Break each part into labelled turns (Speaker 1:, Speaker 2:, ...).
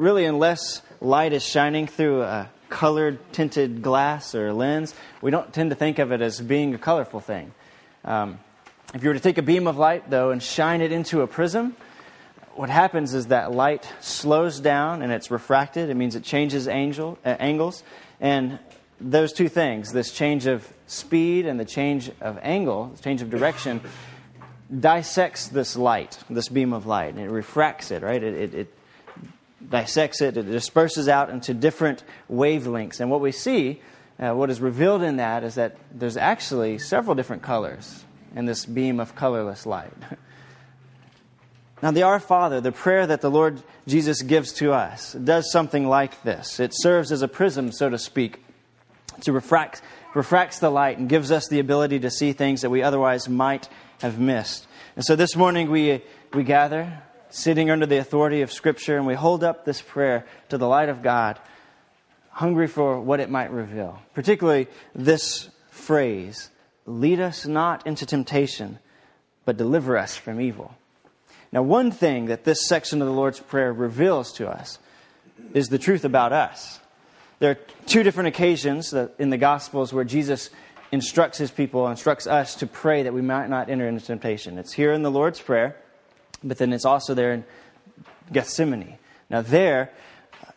Speaker 1: really, unless light is shining through a colored tinted glass or lens, we don't tend to think of it as being a colorful thing. Um, if you were to take a beam of light, though, and shine it into a prism, what happens is that light slows down and it's refracted. It means it changes angel, uh, angles. And those two things, this change of speed and the change of angle, the change of direction, dissects this light, this beam of light, and it refracts it, right? It, it, it dissects it, it disperses out into different wavelengths. And what we see, uh, what is revealed in that, is that there's actually several different colors in this beam of colorless light. Now, the Our Father, the prayer that the Lord Jesus gives to us, does something like this. It serves as a prism, so to speak, to refract, refracts the light and gives us the ability to see things that we otherwise might have missed. And so this morning we, we gather, sitting under the authority of Scripture, and we hold up this prayer to the light of God, hungry for what it might reveal. Particularly this phrase lead us not into temptation, but deliver us from evil. Now, one thing that this section of the Lord's Prayer reveals to us is the truth about us. There are two different occasions in the Gospels where Jesus instructs his people, instructs us to pray that we might not enter into temptation. It's here in the Lord's Prayer, but then it's also there in Gethsemane. Now, there,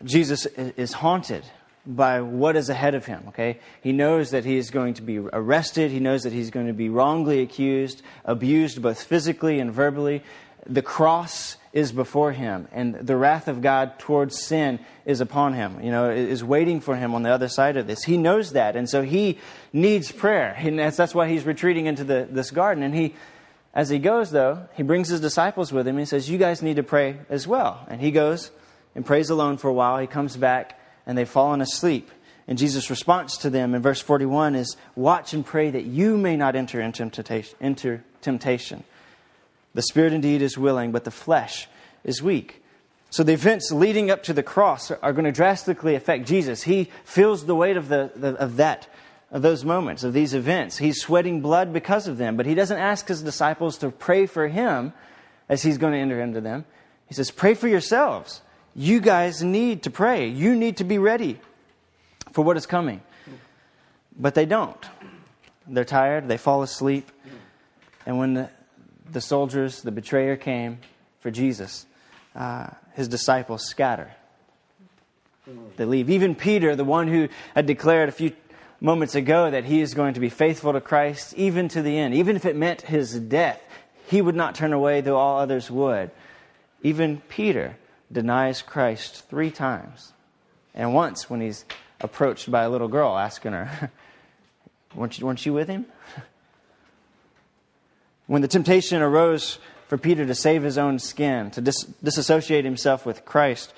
Speaker 1: Jesus is haunted by what is ahead of him, okay? He knows that he is going to be arrested. He knows that he's going to be wrongly accused, abused both physically and verbally the cross is before him and the wrath of God towards sin is upon him, you know, is waiting for him on the other side of this. He knows that. And so he needs prayer. And that's, why he's retreating into the, this garden. And he, as he goes, though, he brings his disciples with him. He says, You guys need to pray as well. And he goes and prays alone for a while. He comes back and they've fallen asleep. And Jesus' response to them in verse 41 is, Watch and pray that you may not enter into temptation. The spirit indeed is willing, but the flesh is weak. So the events leading up to the cross are going to drastically affect Jesus. He feels the weight of, the, of that, of those moments, of these events. He's sweating blood because of them, but he doesn't ask his disciples to pray for him as he's going to enter into them. He says, Pray for yourselves. You guys need to pray. You need to be ready for what is coming. But they don't. They're tired, they fall asleep. And when the, the soldiers, the betrayer came for Jesus, uh, his disciples scatter. They leave. Even Peter, the one who had declared a few moments ago that he is going to be faithful to Christ even to the end, even if it meant his death, he would not turn away, though all others would. Even Peter denies Christ three times. And once, when he's approached by a little girl asking her, weren't you, weren't you with him? When the temptation arose for Peter to save his own skin, to dis- disassociate himself with Christ,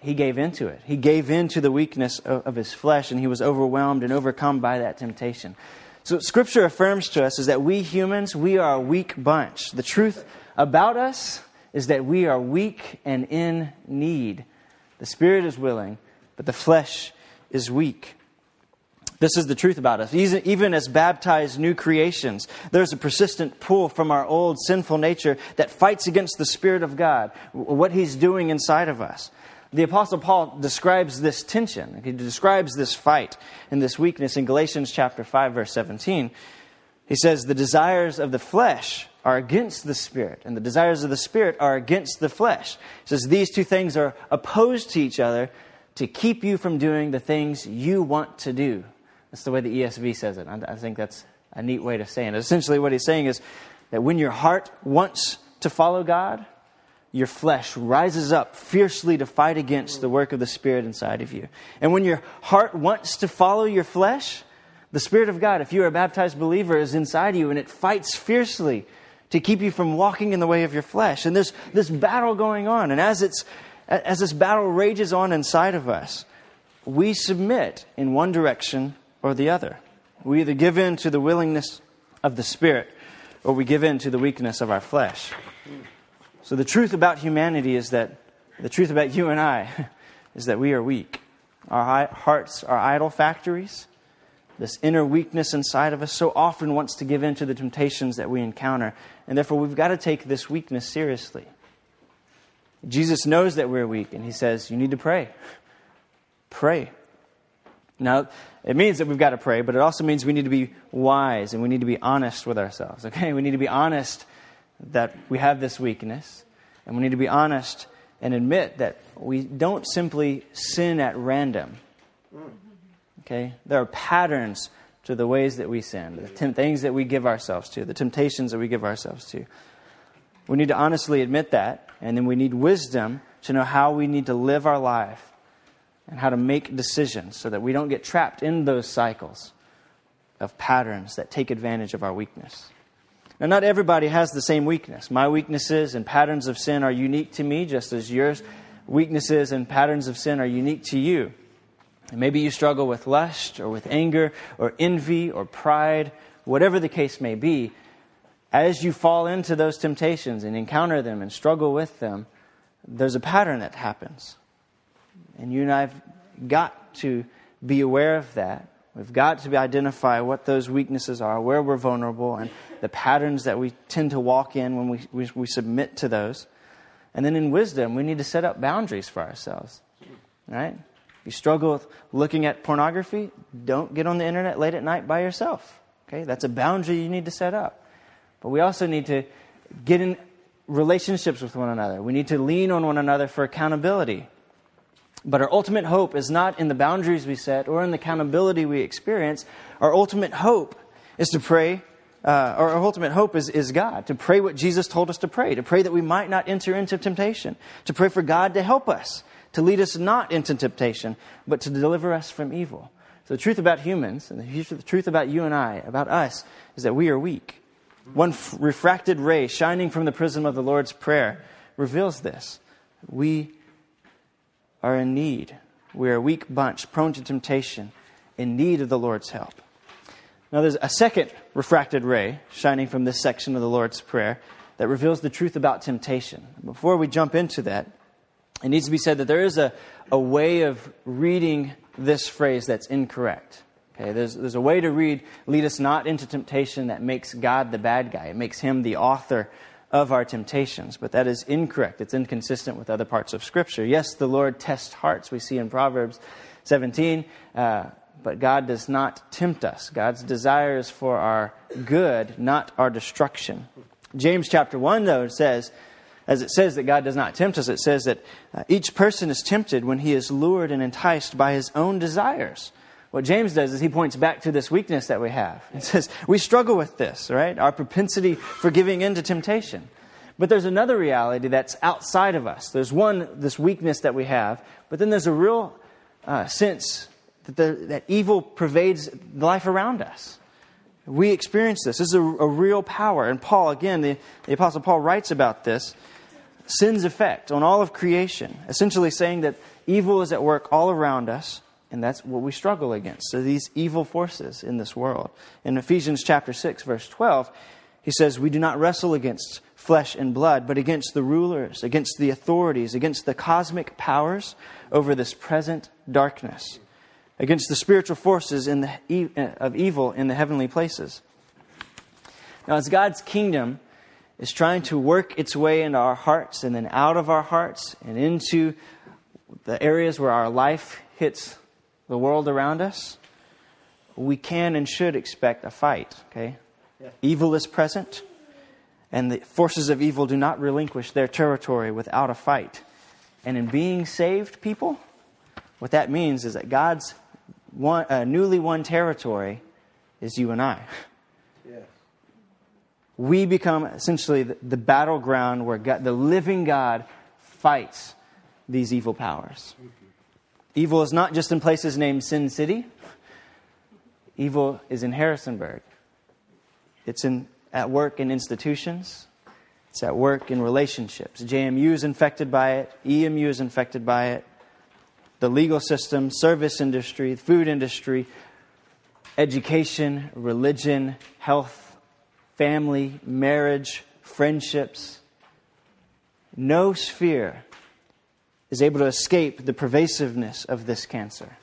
Speaker 1: he gave into it. He gave in to the weakness of, his flesh, and he was overwhelmed and overcome by that temptation. So, Scripture affirms to us is that we humans, we are a weak bunch. The truth about us is that we are weak and in need. The spirit is willing, but the flesh is weak. This is the truth about us. Even as baptized new creations, there's a persistent pull from our old sinful nature that fights against the Spirit of God, what He's doing inside of us. The Apostle Paul describes this tension. He describes this fight and this weakness in Galatians chapter 5, verse 17. He says, The desires of the flesh are against the Spirit, and the desires of the Spirit are against the flesh. He says, These two things are opposed to each other to keep you from doing the things you want to do. That's the way the ESV says it. I think that's a neat way to say it. Essentially, what he's saying is that when your heart wants to follow God, your flesh rises up fiercely to fight against the work of the Spirit inside of you. And when your heart wants to follow your flesh, the Spirit of God, if you're a baptized believer, is inside you and it fights fiercely to keep you from walking in the way of your flesh. And there's this battle going on. And as, it's, as this battle rages on inside of us, we submit in one direction or the other. We either give in to the willingness of the Spirit or we give in to the weakness of our flesh. So, the truth about humanity is that the truth about you and I is that we are weak. Our hearts are idol factories. This inner weakness inside of us so often wants to give in to the temptations that we encounter. And therefore, we've got to take this weakness seriously. Jesus knows that we're weak, and he says, You need to pray. Pray. Now, it means that we've got to pray, but it also means we need to be wise and we need to be honest with ourselves, okay? We need to be honest that we have this weakness, and we need to be honest and admit that we don't simply sin at random. Okay? There are patterns to the ways that we sin, the things that we give ourselves to, the temptations that we give ourselves to. We need to honestly admit that, and then we need wisdom to know how we need to live our life and how to make decisions so that we don't get trapped in those cycles of patterns that take advantage of our weakness. Now, not everybody has the same weakness. My weaknesses and patterns of sin are unique to me, just as yours weaknesses and patterns of sin are unique to you. And maybe you struggle with lust or with anger or envy or pride, whatever the case may be. As you fall into those temptations and encounter them and struggle with them, there's a pattern that happens. And you and I have got to be aware of that. We've got to identify what those weaknesses are, where we're vulnerable, and the patterns that we tend to walk in when we, we, we submit to those. And then in wisdom, we need to set up boundaries for ourselves. Right? If you struggle with looking at pornography, don't get on the internet late at night by yourself. Okay? That's a boundary you need to set up. But we also need to get in relationships with one another. We need to lean on one another for accountability. But our ultimate hope is not in the boundaries we set or in the accountability we experience. Our ultimate hope is to pray, uh, our ultimate hope is, is God, to pray what Jesus told us to pray, to pray that we might not enter into temptation, to pray for God to help us, to lead us not into temptation, but to deliver us from evil. So the truth about humans, and the truth about you and I, about us, is that we are weak. One f- refracted ray shining from the prism of the Lord's Prayer reveals this. We are in need. We are a weak bunch, prone to temptation, in need of the Lord's help. Now, there's a second refracted ray shining from this section of the Lord's Prayer that reveals the truth about temptation. Before we jump into that, it needs to be said that there is a, a way of reading this phrase that's incorrect. Okay, there's, there's a way to read, lead us not into temptation that makes God the bad guy. It makes him the author of our temptations. But that is incorrect. It's inconsistent with other parts of Scripture. Yes, the Lord tests hearts, we see in Proverbs 17, uh, but God does not tempt us. God's desire is for our good, not our destruction. James chapter 1, though, says, as it says that God does not tempt us, it says that uh, each person is tempted when he is lured and enticed by his own desires. What James does is he points back to this weakness that we have. He says, We struggle with this, right? Our propensity for giving in to temptation. But there's another reality that's outside of us. There's one, this weakness that we have, but then there's a real uh, sense that, the, that evil pervades the life around us. We experience this. This is a, a real power. And Paul, again, the, the Apostle Paul writes about this sin's effect on all of creation, essentially saying that evil is at work all around us and that's what we struggle against. So these evil forces in this world. In Ephesians chapter 6, verse 12, he says, We do not wrestle against flesh and blood, but against the rulers, against the authorities, against the cosmic powers over this present darkness, against the spiritual forces in the, uh, of evil in the heavenly places. Now, as God's kingdom is trying to work its way into our hearts and then out of our hearts and into the areas where our life hits the world around us, we can and should expect a fight, okay? Yeah. Evil is present, and the forces of evil do not relinquish their territory without a fight. And in being saved people, what that means is that God's one, uh, newly won territory is you and I. Yes. We become essentially the, the battleground where God, the living God fights these evil powers. Evil is not just in places named Sin City. Evil is in Harrisonburg. It's in, at work in institutions. It's at work in relationships. JMU is infected by it. EMU is infected by it. The legal system, service industry, food industry, education, religion, health, family, marriage, friendships. No sphere is able to escape the pervasiveness of this cancer.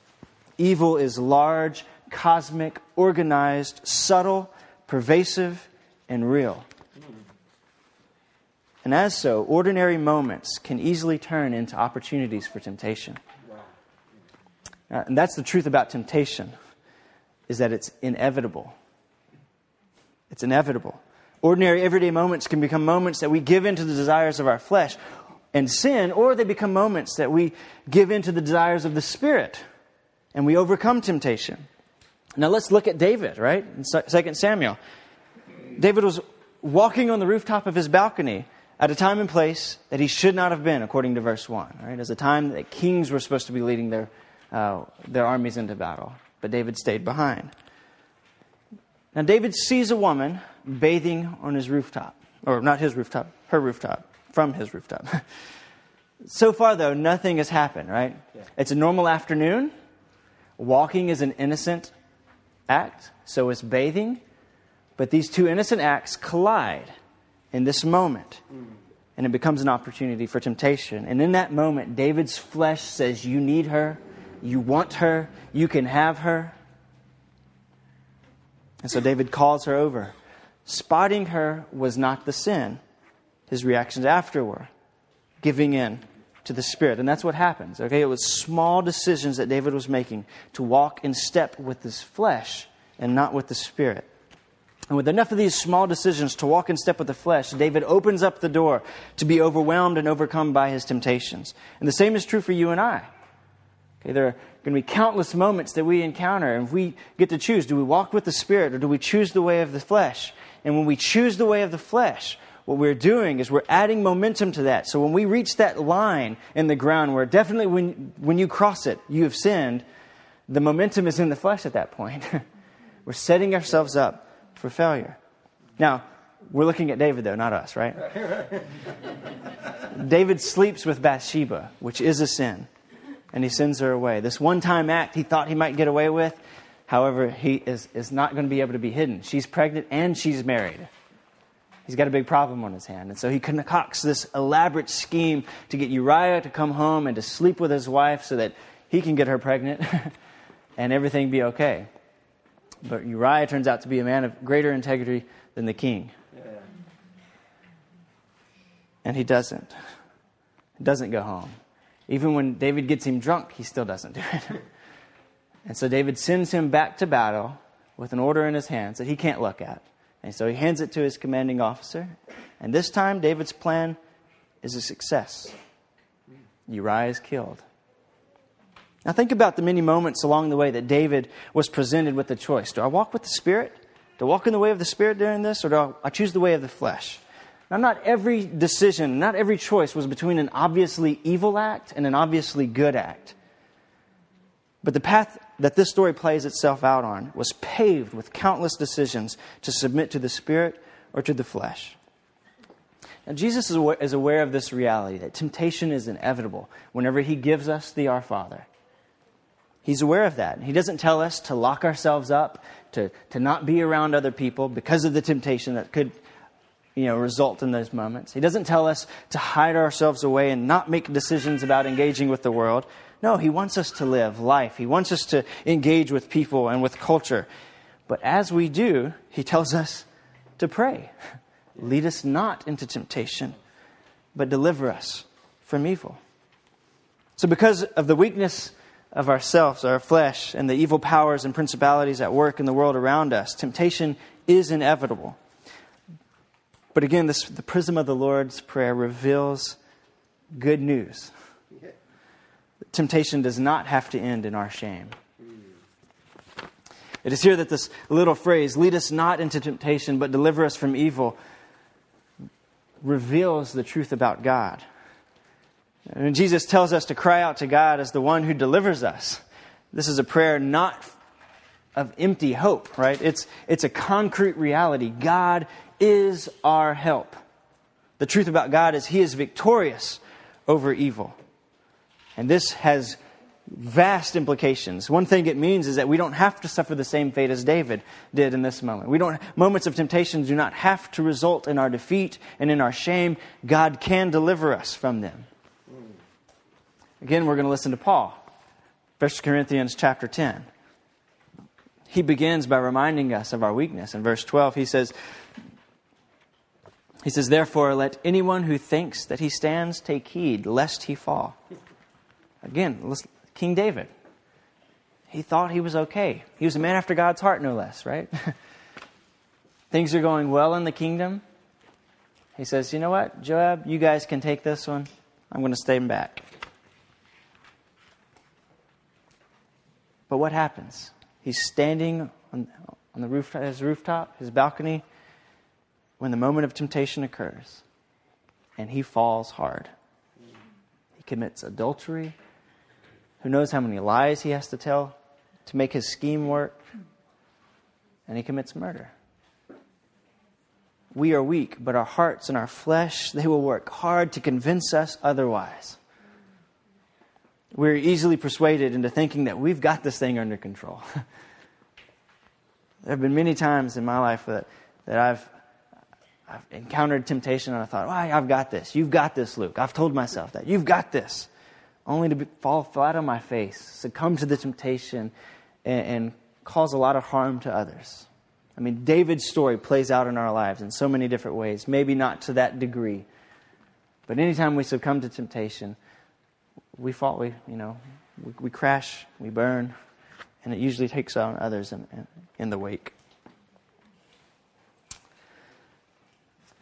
Speaker 1: Evil is large, cosmic, organized, subtle, pervasive, and real. And as so, ordinary moments can easily turn into opportunities for temptation. Uh, and that's the truth about temptation, is that it's inevitable. It's inevitable. Ordinary everyday moments can become moments that we give into the desires of our flesh and sin, or they become moments that we give in to the desires of the Spirit and we overcome temptation. Now let's look at David, right? In 2 Samuel. David was walking on the rooftop of his balcony at a time and place that he should not have been, according to verse 1. Right? As a time that kings were supposed to be leading their, uh, their armies into battle. But David stayed behind. Now, David sees a woman bathing on his rooftop. Or not his rooftop, her rooftop, from his rooftop. so far, though, nothing has happened, right? Yeah. It's a normal afternoon. Walking is an innocent act, so is bathing. But these two innocent acts collide in this moment. Mm. And it becomes an opportunity for temptation. And in that moment, David's flesh says, You need her. You want her. You can have her. And so David calls her over. Spotting her was not the sin. His reactions after were giving in to the Spirit. And that's what happens. Okay? It was small decisions that David was making to walk in step with his flesh and not with the Spirit. And with enough of these small decisions to walk in step with the flesh, David opens up the door to be overwhelmed and overcome by his temptations. And the same is true for you and I. Okay, there are going to be countless moments that we encounter, and we get to choose do we walk with the Spirit or do we choose the way of the flesh? And when we choose the way of the flesh, what we're doing is we're adding momentum to that. So when we reach that line in the ground where definitely when, when you cross it, you have sinned, the momentum is in the flesh at that point. we're setting ourselves up for failure. Now, we're looking at David, though, not us, right? David sleeps with Bathsheba, which is a sin, and he sends her away. This one time act he thought he might get away with, however, he is, is not going to be able to be hidden. She's pregnant and she's married. He's got a big problem on his hand. And so he concocts this elaborate scheme to get Uriah to come home and to sleep with his wife so that he can get her pregnant and everything be okay. But Uriah turns out to be a man of greater integrity than the king. Yeah. And he doesn't. He doesn't go home. Even when David gets him drunk, he still doesn't do it. and so David sends him back to battle with an order in his hands that he can't look at. And so he hands it to his commanding officer. And this time, David's plan is a success. Uriah is killed. Now, think about the many moments along the way that David was presented with the choice. Do I walk with the Spirit? Do I walk in the way of the Spirit during this? Or do I choose the way of the flesh? Now, not every decision, not every choice was between an obviously evil act and an obviously good act. But the path that this story plays itself out on was paved with countless decisions to submit to the Spirit or to the flesh. Now, Jesus is aware of this reality that temptation is inevitable whenever He gives us the Our Father. He's aware of that. He doesn't tell us to lock ourselves up, to, to not be around other people because of the temptation that could you know, result in those moments. He doesn't tell us to hide ourselves away and not make decisions about engaging with the world. No, he wants us to live life. He wants us to engage with people and with culture. But as we do, he tells us to pray. Lead us not into temptation, but deliver us from evil. So, because of the weakness of ourselves, our flesh, and the evil powers and principalities at work in the world around us. Temptation is inevitable. But again, this, the prism of the Lord's Prayer reveals good news. Temptation does not have to end in our shame. It is here that this little phrase, lead us not into temptation, but deliver us from evil, reveals the truth about God. And Jesus tells us to cry out to God as the one who delivers us. This is a prayer not of empty hope, right? It's, it's a concrete reality. God is our help. The truth about God is He is victorious over evil. And this has vast implications. One thing it means is that we don't have to suffer the same fate as David did in this moment. We don't moments of temptation do not have to result in our defeat and in our shame. God can deliver us from them. Again, we're going to listen to Paul. 1 Corinthians chapter 10. He begins by reminding us of our weakness. In verse 12, he says, He says, Therefore, let anyone who thinks that he stands take heed, lest he fall. Again, listen, King David. He thought he was okay. He was a man after God's heart, no less, right? Things are going well in the kingdom. He says, You know what, Joab, you guys can take this one. I'm going to stay back. But what happens? He's standing on, on the roof, his rooftop, his balcony, when the moment of temptation occurs, and he falls hard. He commits adultery. Who knows how many lies he has to tell to make his scheme work? And he commits murder. We are weak, but our hearts and our flesh, they will work hard to convince us otherwise. We're easily persuaded into thinking that we've got this thing under control. there have been many times in my life that, that I've, I've encountered temptation and I thought, well, I've got this. You've got this, Luke. I've told myself that. You've got this. Only to be, fall flat on my face, succumb to the temptation, and, and cause a lot of harm to others. I mean, David's story plays out in our lives in so many different ways, maybe not to that degree. But anytime we succumb to temptation, we fall, we, you know, we, we crash, we burn, and it usually takes on others in, in, in the wake.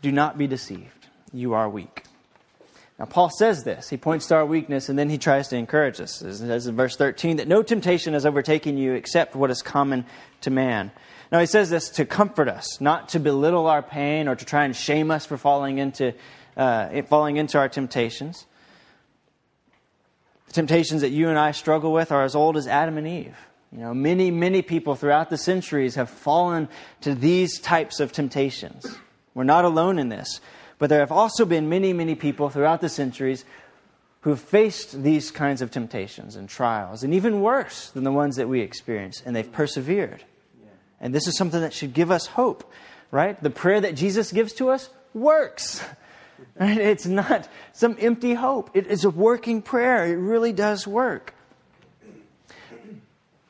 Speaker 1: Do not be deceived. You are weak. Now, Paul says this. He points to our weakness and then he tries to encourage us. It says in verse 13 that no temptation has overtaken you except what is common to man. Now, he says this to comfort us, not to belittle our pain or to try and shame us for falling into, uh, falling into our temptations. The temptations that you and I struggle with are as old as Adam and Eve. You know, many, many people throughout the centuries have fallen to these types of temptations. We're not alone in this. But there have also been many, many people throughout the centuries who have faced these kinds of temptations and trials, and even worse than the ones that we experience, and they've persevered. And this is something that should give us hope, right? The prayer that Jesus gives to us works. Right? It's not some empty hope. It is a working prayer. It really does work.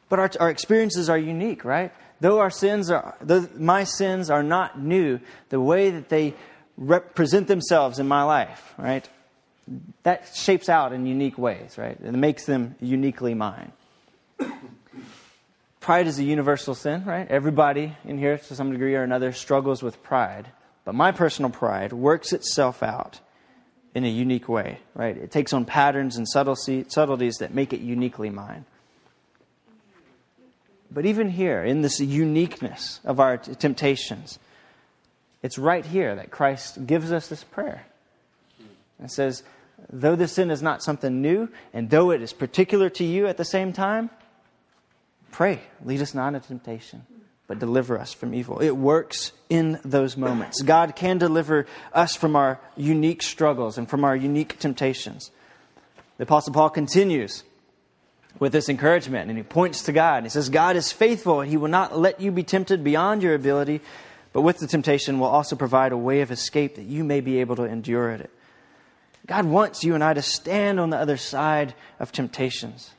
Speaker 1: But our, our experiences are unique, right? Though our sins are, though my sins are not new, the way that they represent themselves in my life, right? That shapes out in unique ways, right? And makes them uniquely mine. Pride is a universal sin, right? Everybody in here, to some degree or another, struggles with pride. But my personal pride works itself out in a unique way, right? It takes on patterns and subtleties that make it uniquely mine. But even here, in this uniqueness of our temptations, it's right here that Christ gives us this prayer. It says, though this sin is not something new, and though it is particular to you at the same time, pray, lead us not into temptation but deliver us from evil. It works in those moments. God can deliver us from our unique struggles and from our unique temptations. The Apostle Paul continues with this encouragement and he points to God. He says, God is faithful and he will not let you be tempted beyond your ability, but with the temptation will also provide a way of escape that you may be able to endure it. God wants you and I to stand on the other side of temptations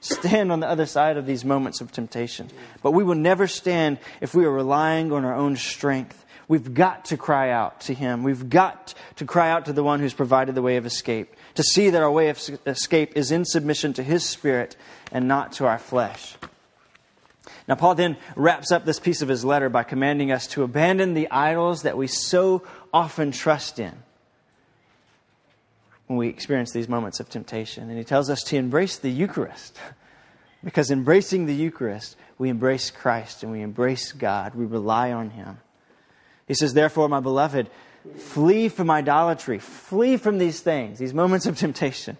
Speaker 1: stand on the other side of these moments of temptation. But we will never stand if we are relying on our own strength. We've got to cry out to Him. We've got to cry out to the one who's provided the way of escape, to see that our way of escape is in submission to His Spirit and not to our flesh. Now, Paul then wraps up this piece of his letter by commanding us to abandon the idols that we so often trust in when we experience these moments of temptation. And he tells us to embrace the Eucharist. Because embracing the Eucharist, we embrace Christ and we embrace God. We rely on Him. He says, Therefore, my beloved, flee from idolatry, flee from these things, these moments of temptation.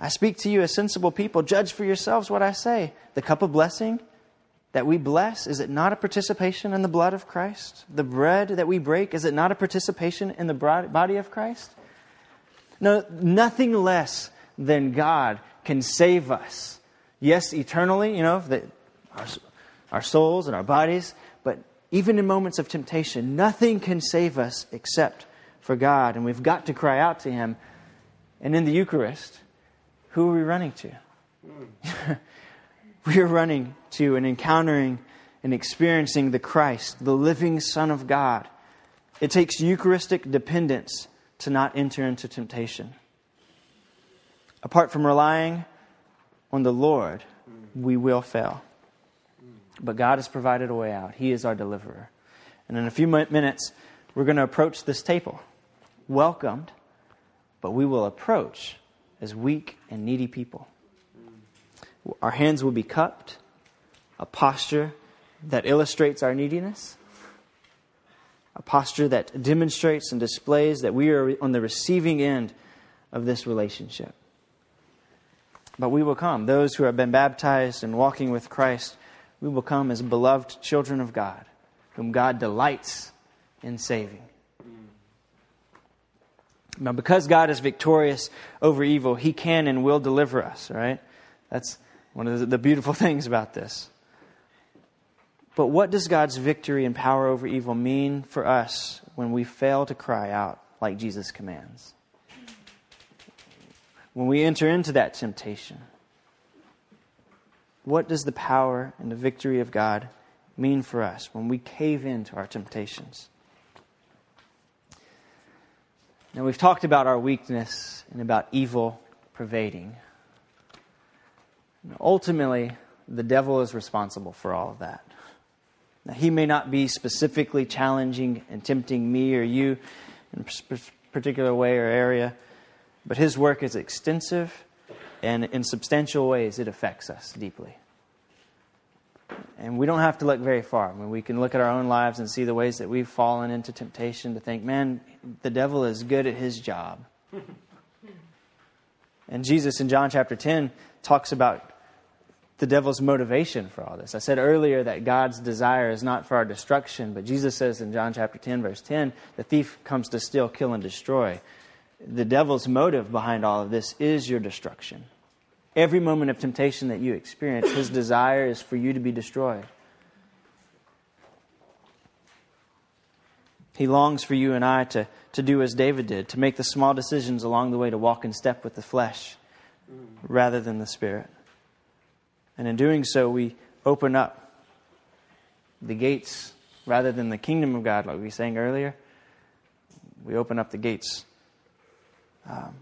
Speaker 1: I speak to you as sensible people. Judge for yourselves what I say. The cup of blessing that we bless, is it not a participation in the blood of Christ? The bread that we break, is it not a participation in the body of Christ? No, nothing less than God can save us. Yes, eternally, you know, the, our, our souls and our bodies, but even in moments of temptation, nothing can save us except for God. And we've got to cry out to Him. And in the Eucharist, who are we running to? we are running to and encountering and experiencing the Christ, the living Son of God, It takes Eucharistic dependence to not enter into temptation. Apart from relying on the Lord, we will fail. But God has provided a way out. He is our deliverer. And in a few minutes, we're going to approach this table, welcomed, but we will approach as weak and needy people. Our hands will be cupped, a posture that illustrates our neediness, a posture that demonstrates and displays that we are on the receiving end of this relationship. But we will come, those who have been baptized and walking with Christ, we will come as beloved children of God, whom God delights in saving. Now, because God is victorious over evil, He can and will deliver us, right? That's one of the beautiful things about this. But what does God's victory and power over evil mean for us when we fail to cry out like Jesus commands? When we enter into that temptation, what does the power and the victory of God mean for us when we cave into our temptations? Now, we've talked about our weakness and about evil pervading. Ultimately, the devil is responsible for all of that. Now, he may not be specifically challenging and tempting me or you in a particular way or area, but his work is extensive and in substantial ways it affects us deeply. And we don't have to look very far. I mean, we can look at our own lives and see the ways that we've fallen into temptation to think, man, the devil is good at his job. And Jesus in John chapter 10 talks about the devil's motivation for all this. I said earlier that God's desire is not for our destruction, but Jesus says in John chapter 10, verse 10, the thief comes to steal, kill, and destroy. The devil's motive behind all of this is your destruction. Every moment of temptation that you experience, his desire is for you to be destroyed. He longs for you and I to, to do as David did, to make the small decisions along the way to walk in step with the flesh rather than the spirit. And in doing so, we open up the gates rather than the kingdom of God, like we were saying earlier. We open up the gates um,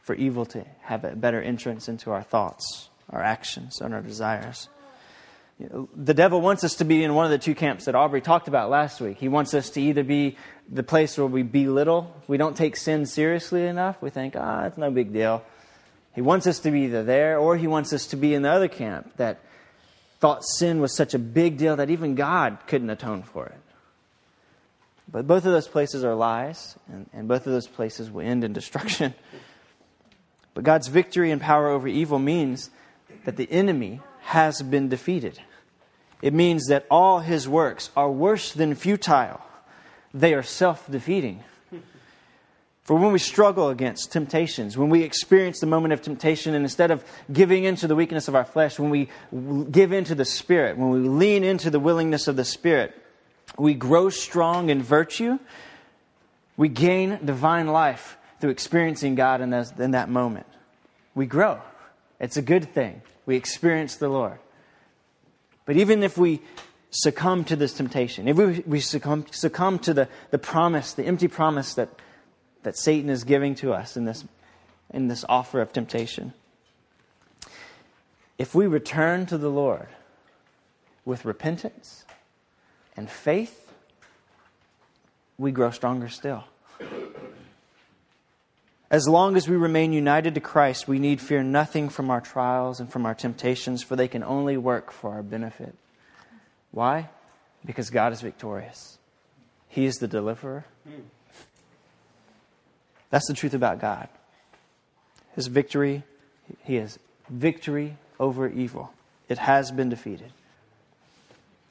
Speaker 1: for evil to have a better entrance into our thoughts, our actions, and our desires. The devil wants us to be in one of the two camps that Aubrey talked about last week. He wants us to either be the place where we belittle, we don't take sin seriously enough, we think, ah, it's no big deal. He wants us to be either there or he wants us to be in the other camp that thought sin was such a big deal that even God couldn't atone for it. But both of those places are lies, and, and both of those places will end in destruction. But God's victory and power over evil means that the enemy has been defeated. It means that all his works are worse than futile, they are self defeating. For when we struggle against temptations, when we experience the moment of temptation, and instead of giving into the weakness of our flesh, when we give into the Spirit, when we lean into the willingness of the Spirit, we grow strong in virtue, we gain divine life through experiencing God in, this, in that moment. We grow. It's a good thing. We experience the Lord. But even if we succumb to this temptation, if we, we succumb, succumb to the, the promise, the empty promise that that Satan is giving to us in this, in this offer of temptation. If we return to the Lord with repentance and faith, we grow stronger still. As long as we remain united to Christ, we need fear nothing from our trials and from our temptations, for they can only work for our benefit. Why? Because God is victorious. He is the deliverer. That's the truth about God. His victory, He has victory over evil. It has been defeated.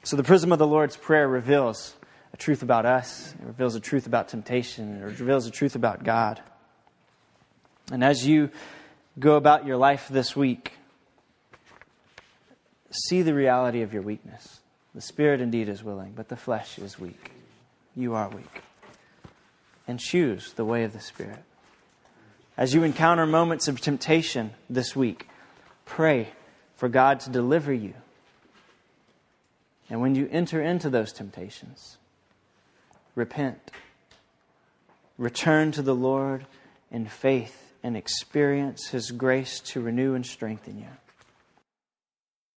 Speaker 1: So the prism of the Lord's Prayer reveals a truth about us, it reveals a truth about temptation, it reveals a truth about God. And as you go about your life this week, see the reality of your weakness. The spirit indeed is willing, but the flesh is weak. You are weak and choose the way of the Spirit. As you encounter moments of temptation this week, pray for God to deliver you. And when you enter into those temptations, repent. Return to the Lord in faith and experience His grace to renew and strengthen you.